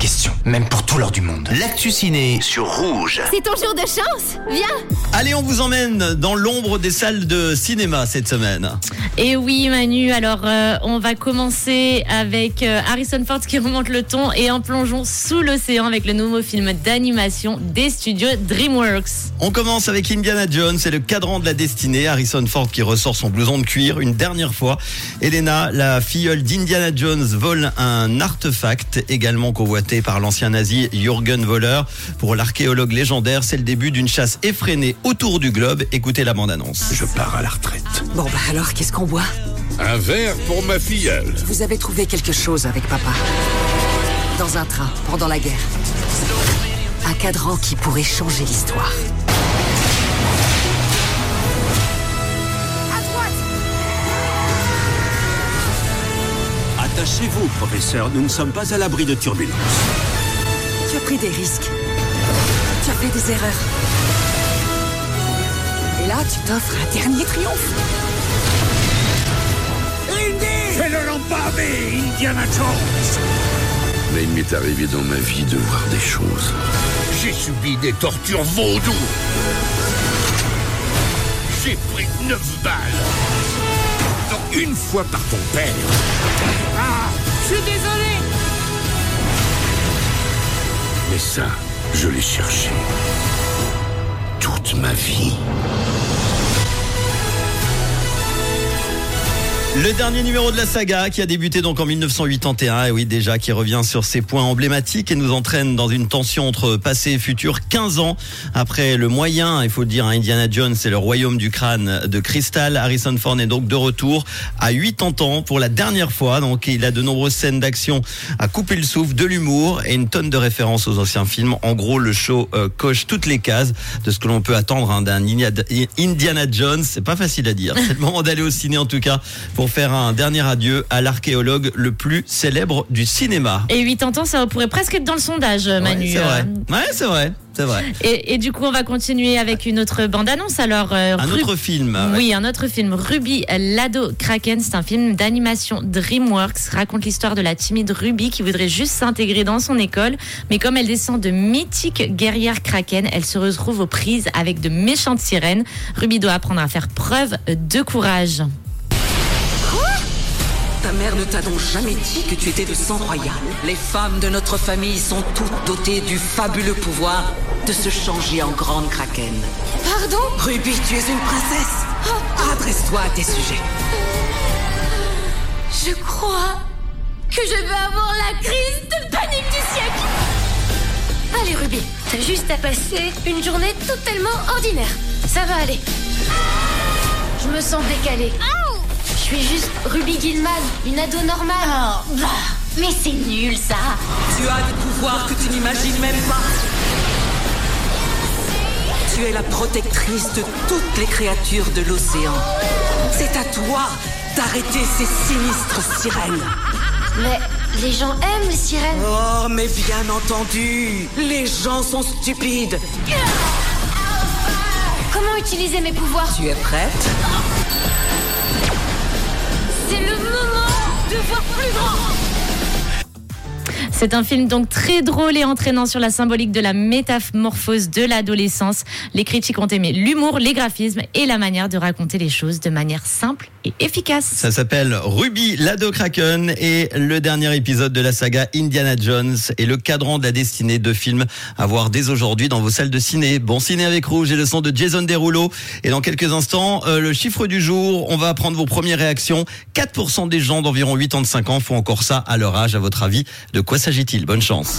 question, même pour tout l'or du monde. L'actu ciné sur Rouge. C'est ton jour de chance Viens Allez, on vous emmène dans l'ombre des salles de cinéma cette semaine. Et oui Manu, alors euh, on va commencer avec euh, Harrison Ford qui remonte le ton et en plongeon sous l'océan avec le nouveau film d'animation des studios DreamWorks. On commence avec Indiana Jones et le cadran de la destinée. Harrison Ford qui ressort son blouson de cuir une dernière fois. Elena, la filleule d'Indiana Jones, vole un artefact également convoité par l'ancien nazi Jürgen Voller. Pour l'archéologue légendaire, c'est le début d'une chasse effrénée autour du globe. Écoutez la bande-annonce. Je pars à la retraite. Bon bah alors, qu'est-ce qu'on boit? Un verre pour ma filleule. Vous avez trouvé quelque chose avec papa? Dans un train, pendant la guerre. Un cadran qui pourrait changer l'histoire. Attachez-vous, professeur, nous ne sommes pas à l'abri de turbulences. Tu as pris des risques. Tu as fait des erreurs. Et là, tu t'offres un dernier triomphe. Fais le lamparder, Indiana Jones Mais il m'est arrivé dans ma vie de voir des choses. J'ai subi des tortures vaudou J'ai pris neuf balles une fois par ton père Ah Je suis désolé Mais ça, je l'ai cherché. Toute ma vie. Le dernier numéro de la saga qui a débuté donc en 1981, et oui déjà qui revient sur ses points emblématiques et nous entraîne dans une tension entre passé et futur 15 ans après le moyen, il faut le dire, hein, Indiana Jones c'est le royaume du crâne de cristal. Harrison Ford est donc de retour à 80 ans pour la dernière fois, donc il a de nombreuses scènes d'action à couper le souffle, de l'humour et une tonne de références aux anciens films. En gros, le show euh, coche toutes les cases de ce que l'on peut attendre hein, d'un Indiana Jones. C'est pas facile à dire. C'est le moment d'aller au ciné en tout cas faire un dernier adieu à l'archéologue le plus célèbre du cinéma. Et 80 ans, ça pourrait presque être dans le sondage Manu. Ouais, c'est vrai. Euh, Ouais, c'est vrai. C'est vrai. Et, et du coup, on va continuer avec une autre bande-annonce. Alors, euh, Un Ru- autre film. ouais. Oui, un autre film, Ruby l'ado Kraken. C'est un film d'animation DreamWorks. Raconte l'histoire de la timide Ruby qui voudrait juste s'intégrer dans son école. Mais comme elle descend de mythiques guerrières Kraken, elle se retrouve aux prises avec de méchantes sirènes. Ruby doit apprendre à faire preuve de courage. Ta mère ne t'a donc jamais dit que tu étais de sang royal. Les femmes de notre famille sont toutes dotées du fabuleux pouvoir de se changer en grande kraken. Pardon? Ruby, tu es une princesse. Adresse-toi à tes sujets. Je crois que je vais avoir la crise de panique du siècle Allez Ruby, t'as juste à passer une journée totalement ordinaire. Ça va aller. Je me sens décalée. Je suis juste Ruby Gilman, une ado normale. mais c'est nul ça Tu as des pouvoirs que tu n'imagines même pas. Tu es la protectrice de toutes les créatures de l'océan. C'est à toi d'arrêter ces sinistres sirènes. Mais les gens aiment les sirènes. Oh, mais bien entendu, les gens sont stupides. Comment utiliser mes pouvoirs? Tu es prête? C'est le moment de voir plus grand C'est un film donc très drôle et entraînant sur la symbolique de la métamorphose de l'adolescence. Les critiques ont aimé l'humour, les graphismes et la manière de raconter les choses de manière simple et efficace. Ça s'appelle Ruby l'ado Kraken et le dernier épisode de la saga Indiana Jones et le cadran de la destinée de films à voir dès aujourd'hui dans vos salles de ciné. Bon ciné avec Rouge et le son de Jason Derulo. Et dans quelques instants, euh, le chiffre du jour, on va apprendre vos premières réactions. 4% des gens d'environ 85 ans font encore ça à leur âge. À votre avis, de quoi s'agit-il? Bonne chance.